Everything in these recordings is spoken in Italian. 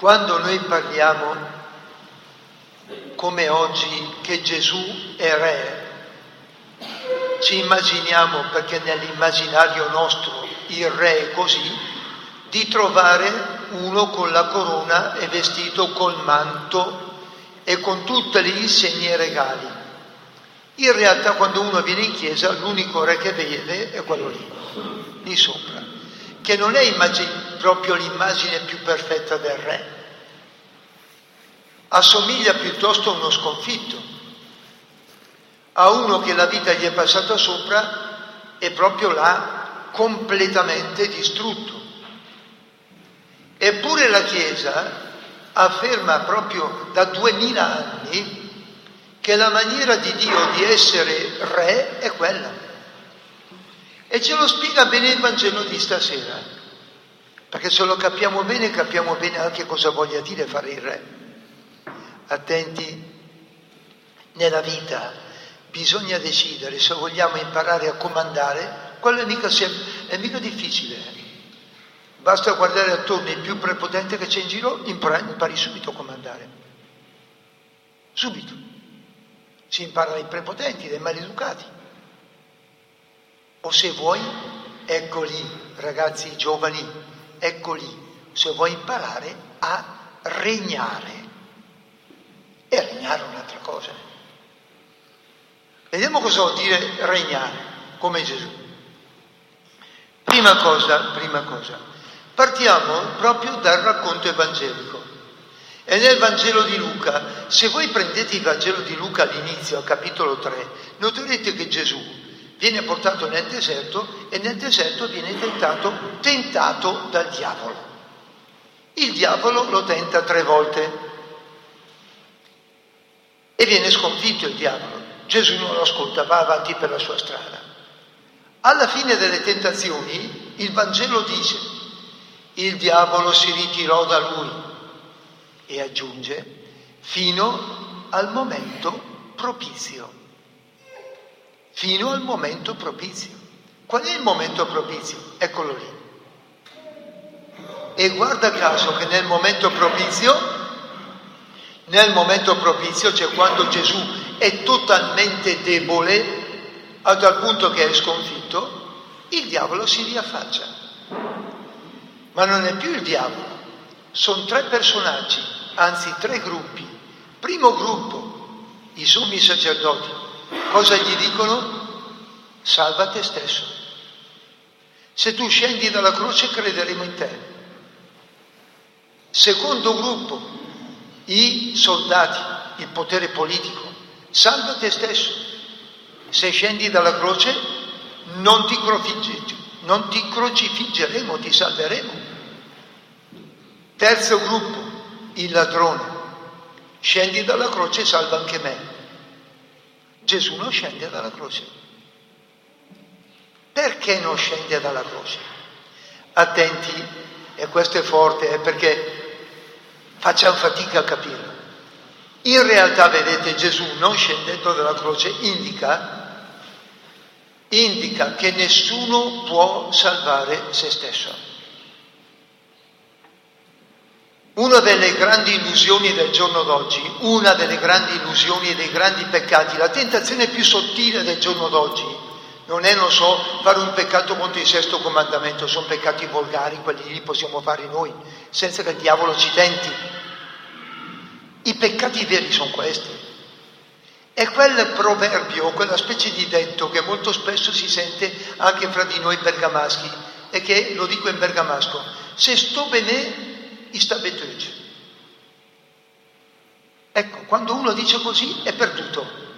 Quando noi parliamo, come oggi, che Gesù è re, ci immaginiamo, perché nell'immaginario nostro il re è così, di trovare uno con la corona e vestito col manto e con tutte le insegne regali. In realtà quando uno viene in chiesa l'unico re che vede è quello lì, lì sopra che non è immagine, proprio l'immagine più perfetta del re, assomiglia piuttosto a uno sconfitto, a uno che la vita gli è passata sopra e proprio l'ha completamente distrutto. Eppure la Chiesa afferma proprio da duemila anni che la maniera di Dio di essere re è quella. E ce lo spiega bene il Vangelo di stasera, perché se lo capiamo bene capiamo bene anche cosa voglia dire fare il re. Attenti, nella vita bisogna decidere se vogliamo imparare a comandare, quello è mica, sem- è mica difficile. Basta guardare attorno il più prepotente che c'è in giro, impari, impari subito a comandare. Subito. Si impara dai prepotenti, dai maleducati. O se vuoi, ecco lì, ragazzi giovani, ecco lì, se vuoi imparare a regnare. E regnare è un'altra cosa. Vediamo cosa vuol dire regnare, come Gesù. Prima cosa, prima cosa, partiamo proprio dal racconto evangelico. E nel Vangelo di Luca, se voi prendete il Vangelo di Luca all'inizio, al capitolo 3, noterete che Gesù viene portato nel deserto e nel deserto viene tentato, tentato dal diavolo. Il diavolo lo tenta tre volte e viene sconfitto il diavolo. Gesù non lo ascolta, va avanti per la sua strada. Alla fine delle tentazioni il Vangelo dice, il diavolo si ritirò da lui e aggiunge, fino al momento propizio fino al momento propizio. Qual è il momento propizio? Eccolo lì. E guarda caso che nel momento propizio, nel momento propizio, cioè quando Gesù è totalmente debole, a tal punto che è sconfitto, il diavolo si riaffaccia. Ma non è più il diavolo, sono tre personaggi, anzi tre gruppi. Primo gruppo, i sommi sacerdoti, Cosa gli dicono? Salva te stesso. Se tu scendi dalla croce crederemo in te. Secondo gruppo, i soldati, il potere politico, salva te stesso. Se scendi dalla croce non ti, non ti crocifiggeremo, ti salveremo. Terzo gruppo, il ladrone. Scendi dalla croce, salva anche me. Gesù non scende dalla croce. Perché non scende dalla croce? Attenti, e questo è forte, è perché facciamo fatica a capirlo. In realtà, vedete, Gesù non scendendo dalla croce indica, indica che nessuno può salvare se stesso. Una delle grandi illusioni del giorno d'oggi, una delle grandi illusioni e dei grandi peccati, la tentazione più sottile del giorno d'oggi, non è, non so, fare un peccato contro il sesto comandamento, sono peccati volgari, quelli lì possiamo fare noi, senza che il diavolo ci tenti. I peccati veri sono questi. È quel proverbio, quella specie di detto che molto spesso si sente anche fra di noi bergamaschi, e che, lo dico in bergamasco, se sto bene istabetuce. Ecco, quando uno dice così è perduto.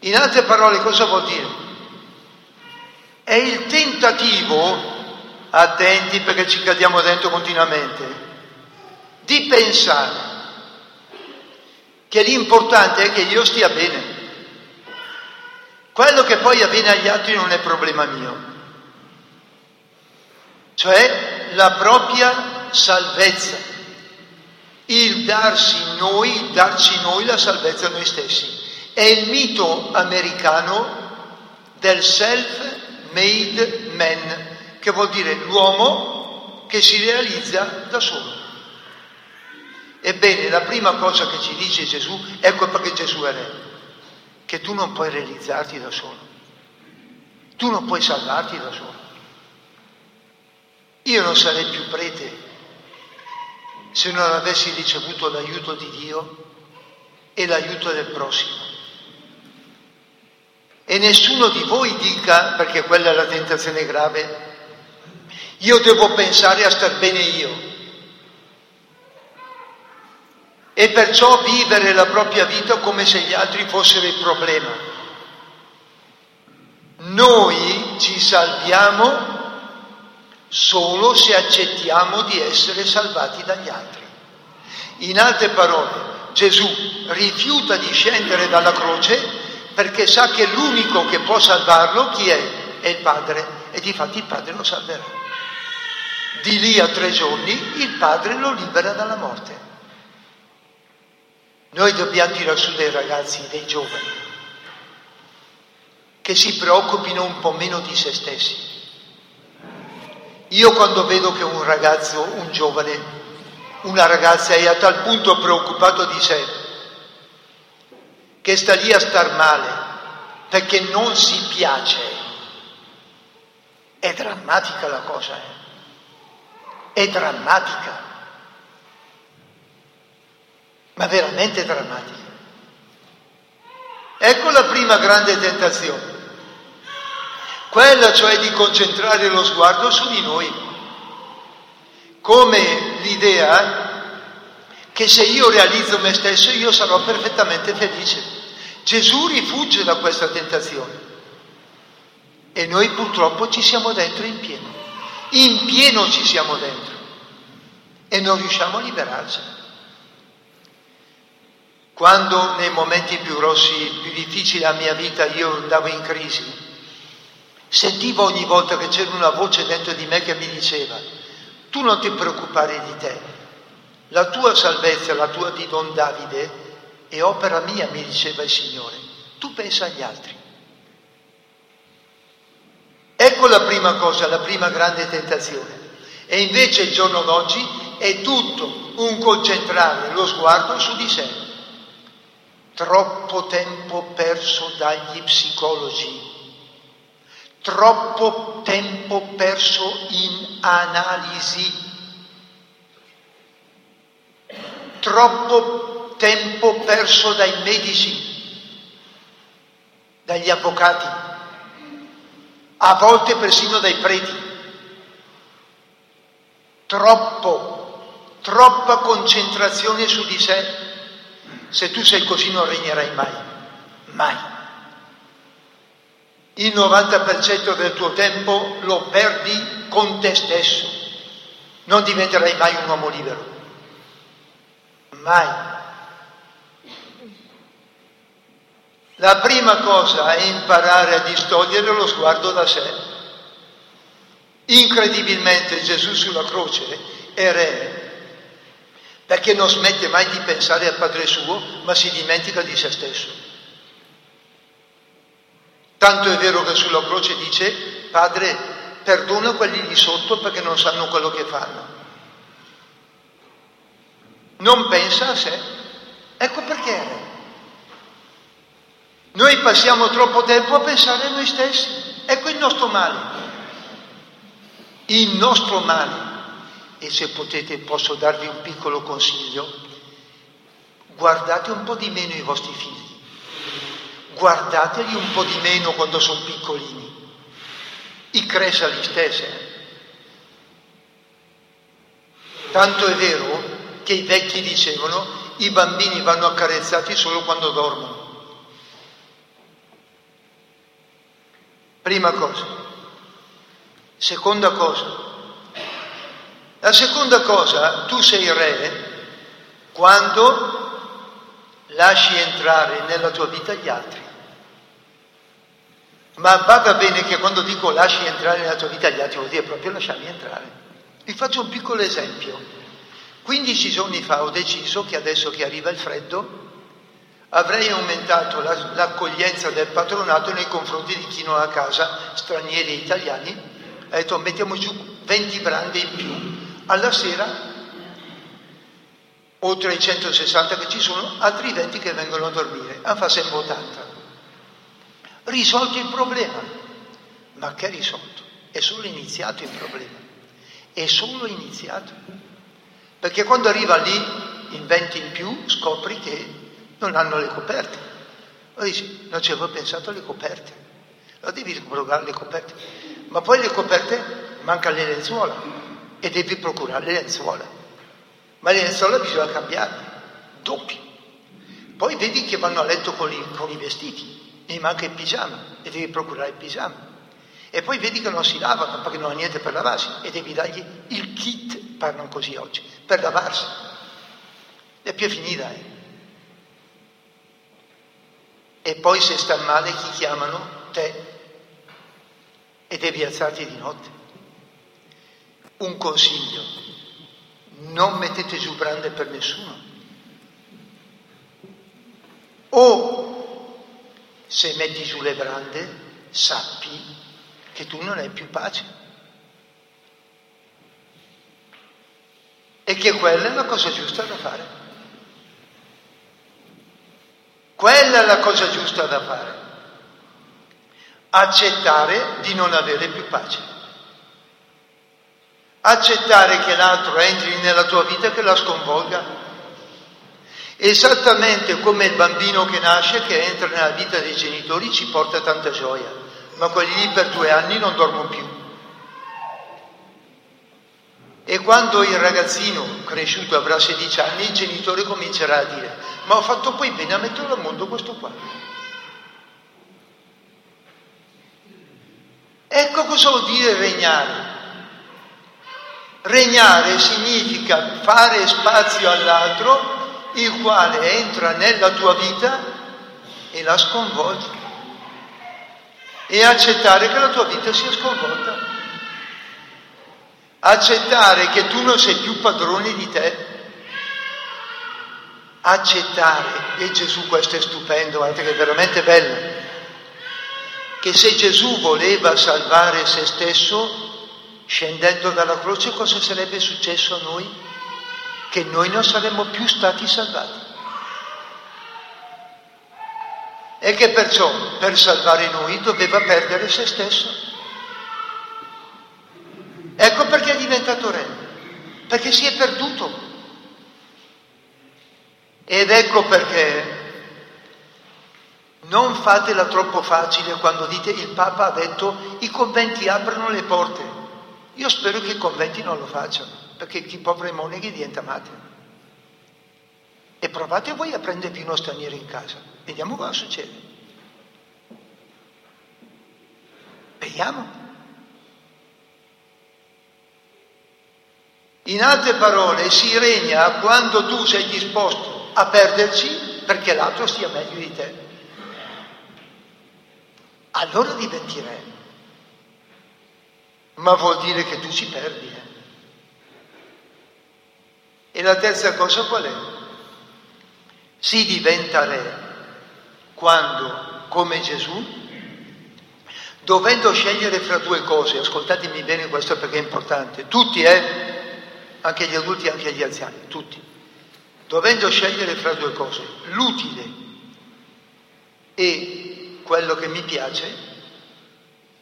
In altre parole cosa vuol dire? È il tentativo, attenti perché ci cadiamo dentro continuamente, di pensare che l'importante è che io stia bene. Quello che poi avviene agli altri non è problema mio cioè la propria salvezza, il darsi noi, il darci noi la salvezza a noi stessi. È il mito americano del self-made man, che vuol dire l'uomo che si realizza da solo. Ebbene, la prima cosa che ci dice Gesù, ecco perché Gesù è re, che tu non puoi realizzarti da solo, tu non puoi salvarti da solo. Io non sarei più prete se non avessi ricevuto l'aiuto di Dio e l'aiuto del prossimo. E nessuno di voi dica, perché quella è la tentazione grave, io devo pensare a star bene io. E perciò vivere la propria vita come se gli altri fossero il problema. Noi ci salviamo solo se accettiamo di essere salvati dagli altri. In altre parole, Gesù rifiuta di scendere dalla croce perché sa che l'unico che può salvarlo chi è? È il Padre e di fatti il Padre lo salverà. Di lì a tre giorni il Padre lo libera dalla morte. Noi dobbiamo tirare su dei ragazzi, dei giovani, che si preoccupino un po' meno di se stessi io quando vedo che un ragazzo, un giovane, una ragazza è a tal punto preoccupato di sé, che sta lì a star male perché non si piace, è drammatica la cosa, eh? è drammatica, ma veramente drammatica. Ecco la prima grande tentazione quella cioè di concentrare lo sguardo su di noi, come l'idea che se io realizzo me stesso io sarò perfettamente felice. Gesù rifugge da questa tentazione. E noi purtroppo ci siamo dentro in pieno, in pieno ci siamo dentro. E non riusciamo a liberarcene. Quando nei momenti più grossi, più difficili della mia vita io andavo in crisi, Sentivo ogni volta che c'era una voce dentro di me che mi diceva, tu non ti preoccupare di te, la tua salvezza, la tua di Don Davide è opera mia, mi diceva il Signore, tu pensa agli altri. Ecco la prima cosa, la prima grande tentazione. E invece il giorno d'oggi è tutto un concentrare lo sguardo su di sé. Troppo tempo perso dagli psicologi troppo tempo perso in analisi, troppo tempo perso dai medici, dagli avvocati, a volte persino dai preti. Troppo, troppa concentrazione su di sé. Se tu sei così non regnerai mai, mai il 90% del tuo tempo lo perdi con te stesso. Non diventerai mai un uomo libero. Mai. La prima cosa è imparare a distogliere lo sguardo da sé. Incredibilmente Gesù sulla croce è re perché non smette mai di pensare al Padre suo, ma si dimentica di se stesso. Tanto è vero che sulla croce dice, Padre, perdona quelli di sotto perché non sanno quello che fanno. Non pensa a sé. Ecco perché. Noi passiamo troppo tempo a pensare a noi stessi. Ecco il nostro male. Il nostro male. E se potete posso darvi un piccolo consiglio. Guardate un po' di meno i vostri figli guardateli un po' di meno quando sono piccolini. I cresali stesse. Tanto è vero che i vecchi dicevano i bambini vanno accarezzati solo quando dormono. Prima cosa. Seconda cosa. La seconda cosa, tu sei re quando lasci entrare nella tua vita gli altri. Ma bada bene che quando dico lasci entrare nella tua vita gli altri vuol dire proprio lasciarli entrare. Vi faccio un piccolo esempio. 15 giorni fa ho deciso che adesso che arriva il freddo avrei aumentato la, l'accoglienza del patronato nei confronti di chi non ha casa, stranieri e italiani, ha detto mettiamo giù 20 brande in più, alla sera, oltre ai 160 che ci sono, altri 20 che vengono a dormire, a fa sempre 80. Risolto il problema, ma che risolto? È solo iniziato il problema, è solo iniziato. Perché quando arriva lì in 20 in più scopri che non hanno le coperte. Lo dici, non ci avevo pensato alle coperte. Lo devi procurare le coperte. Ma poi le coperte mancano le lenzuola e devi procurare le lenzuola. Ma le lenzuola bisogna cambiarle, doppi. Poi vedi che vanno a letto con i, con i vestiti, e manca il pigiama e devi procurare il pigiama. E poi vedi che non si lavano perché non ha niente per lavarsi e devi dargli il kit, parlano così oggi, per lavarsi. E più è finita, eh. E poi se sta male chi chiamano? Te. E devi alzarti di notte. Un consiglio, non mettete giù brande per nessuno. O se metti giù le brande, sappi che tu non hai più pace. E che quella è la cosa giusta da fare. Quella è la cosa giusta da fare. Accettare di non avere più pace. Accettare che l'altro entri nella tua vita e che la sconvolga. Esattamente come il bambino che nasce, che entra nella vita dei genitori, ci porta tanta gioia, ma quelli lì per due anni non dormono più. E quando il ragazzino cresciuto avrà 16 anni, il genitore comincerà a dire, ma ho fatto poi bene a metterlo al mondo questo qua. Ecco cosa vuol dire regnare. Regnare significa fare spazio all'altro, il quale entra nella tua vita e la sconvolge. E accettare che la tua vita sia sconvolta accettare che tu non sei più padrone di te, accettare, e Gesù questo è stupendo, guardate che è veramente bello, che se Gesù voleva salvare se stesso, scendendo dalla croce, cosa sarebbe successo a noi? Che noi non saremmo più stati salvati. E che perciò per salvare noi doveva perdere se stesso. Diventato re, perché si è perduto. Ed ecco perché non fatela troppo facile quando dite il Papa ha detto i conventi aprono le porte. Io spero che i conventi non lo facciano, perché chi poveri moneghi diventa mate. E provate voi a prendere uno straniero in casa. Vediamo cosa succede. Vediamo. In altre parole, si regna quando tu sei disposto a perderci perché l'altro stia meglio di te. Allora diventi re. Ma vuol dire che tu ci perdi. Eh? E la terza cosa qual è? Si diventa re quando, come Gesù, dovendo scegliere fra due cose, ascoltatemi bene questo perché è importante, tutti, eh? Anche gli adulti e anche gli anziani, tutti, dovendo scegliere fra due cose, l'utile e quello che mi piace,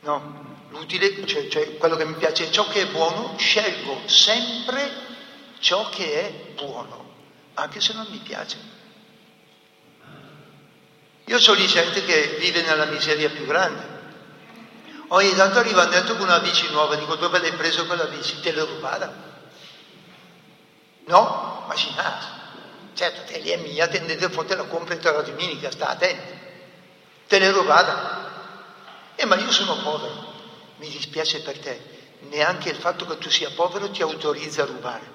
no, l'utile, cioè, cioè quello che mi piace, ciò che è buono, scelgo sempre ciò che è buono, anche se non mi piace. Io so di gente che vive nella miseria più grande. Ogni tanto arriva detto con una bici nuova, dico dove l'hai preso quella bici? Te l'ho rubata. No? Immaginate. Certo, te è mia, tendete fuori la compra la domenica, sta attento. Te l'è rubata. Eh, ma io sono povero. Mi dispiace per te. Neanche il fatto che tu sia povero ti autorizza a rubare.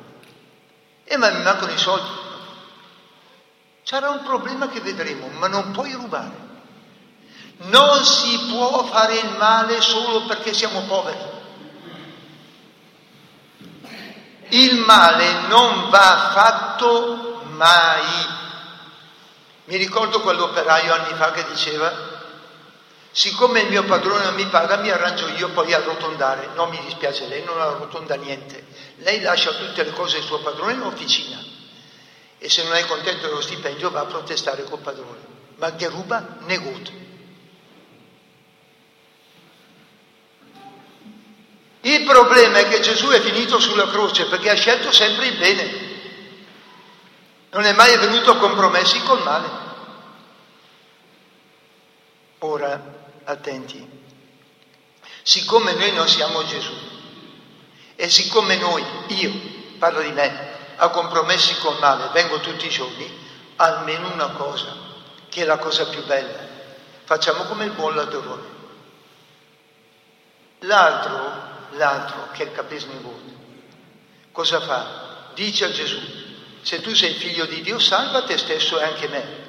Eh, ma mi mancano i soldi. Sarà un problema che vedremo, ma non puoi rubare. Non si può fare il male solo perché siamo poveri. Il male non va fatto mai. Mi ricordo quell'operaio anni fa che diceva, Siccome il mio padrone non mi paga, mi arrangio io poi a arrotondare. Non mi dispiace, lei non arrotonda niente. Lei lascia tutte le cose del suo padrone in officina. E se non è contento dello stipendio va a protestare col padrone. Ma che ruba, negut. Problema è che Gesù è finito sulla croce perché ha scelto sempre il bene. Non è mai venuto a compromessi col male. Ora, attenti, siccome noi non siamo Gesù e siccome noi, io, parlo di me, a compromessi col male vengo tutti i giorni, almeno una cosa, che è la cosa più bella, facciamo come il buon ladrone. L'altro l'altro che è il capismo cosa fa? Dice a Gesù, se tu sei figlio di Dio, salva te stesso e anche me.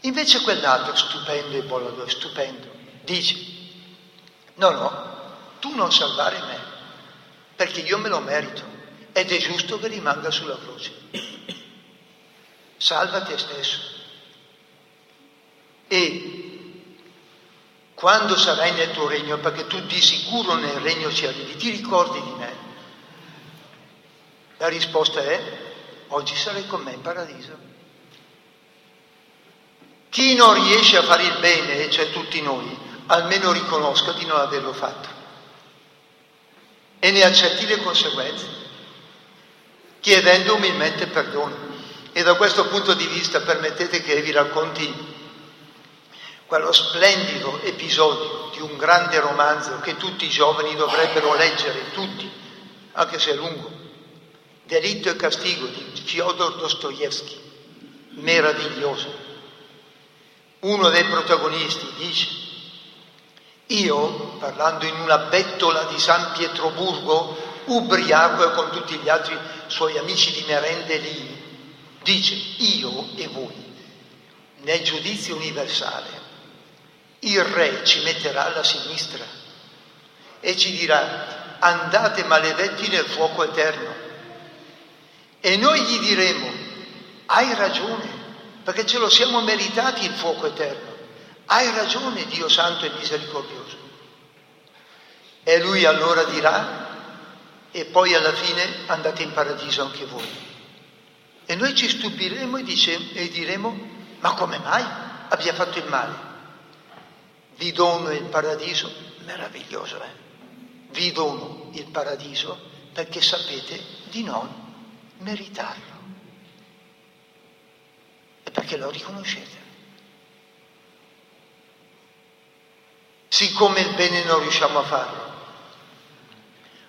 Invece quell'altro, stupendo e bollo, stupendo, dice, no, no, tu non salvare me, perché io me lo merito ed è giusto che rimanga sulla croce. Salva te stesso. E quando sarai nel tuo regno, perché tu di sicuro nel regno ci arrivi, ti ricordi di me? La risposta è, oggi sarai con me in paradiso. Chi non riesce a fare il bene, cioè tutti noi, almeno riconosca di non averlo fatto e ne accetti le conseguenze, chiedendo umilmente perdono. E da questo punto di vista permettete che vi racconti quello splendido episodio di un grande romanzo che tutti i giovani dovrebbero leggere, tutti, anche se è lungo, Delitto e castigo di Fyodor Dostoevsky, meraviglioso. Uno dei protagonisti dice, io, parlando in una bettola di San Pietroburgo, ubriaco con tutti gli altri suoi amici di merende lì, dice, io e voi, nel giudizio universale, il re ci metterà alla sinistra e ci dirà andate maledetti nel fuoco eterno. E noi gli diremo hai ragione, perché ce lo siamo meritati il fuoco eterno. Hai ragione Dio Santo e Misericordioso. E lui allora dirà e poi alla fine andate in paradiso anche voi. E noi ci stupiremo e, dice, e diremo ma come mai abbia fatto il male? Vi dono il paradiso, meraviglioso, eh? Vi dono il paradiso perché sapete di non meritarlo e perché lo riconoscete. Siccome il bene non riusciamo a farlo,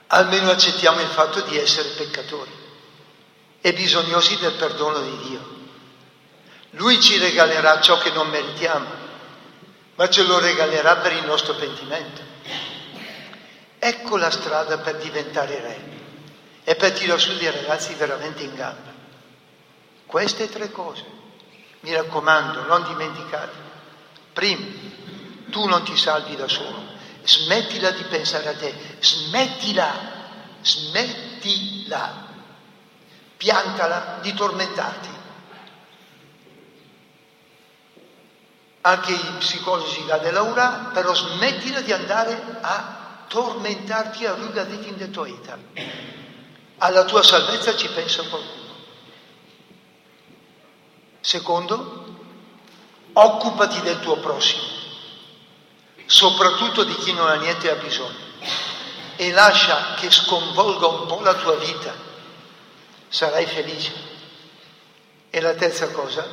almeno accettiamo il fatto di essere peccatori e bisognosi del perdono di Dio. Lui ci regalerà ciò che non meritiamo ma ce lo regalerà per il nostro pentimento. Ecco la strada per diventare re e per tirare su dei ragazzi veramente in gamba. Queste tre cose, mi raccomando, non dimenticate. Primo, tu non ti salvi da solo, smettila di pensare a te, smettila, smettila, piantala di tormentarti. Anche i psicologi la dell'aura, però smettila di andare a tormentarti a de tua vita. Alla tua salvezza ci pensa qualcuno. Secondo, occupati del tuo prossimo, soprattutto di chi non ha niente ha bisogno, e lascia che sconvolga un po' la tua vita. Sarai felice. E la terza cosa,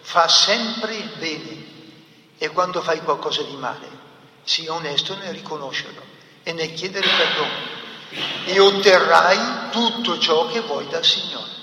fa sempre il bene e quando fai qualcosa di male, sii onesto nel riconoscerlo e nel chiedere perdono e otterrai tutto ciò che vuoi dal Signore.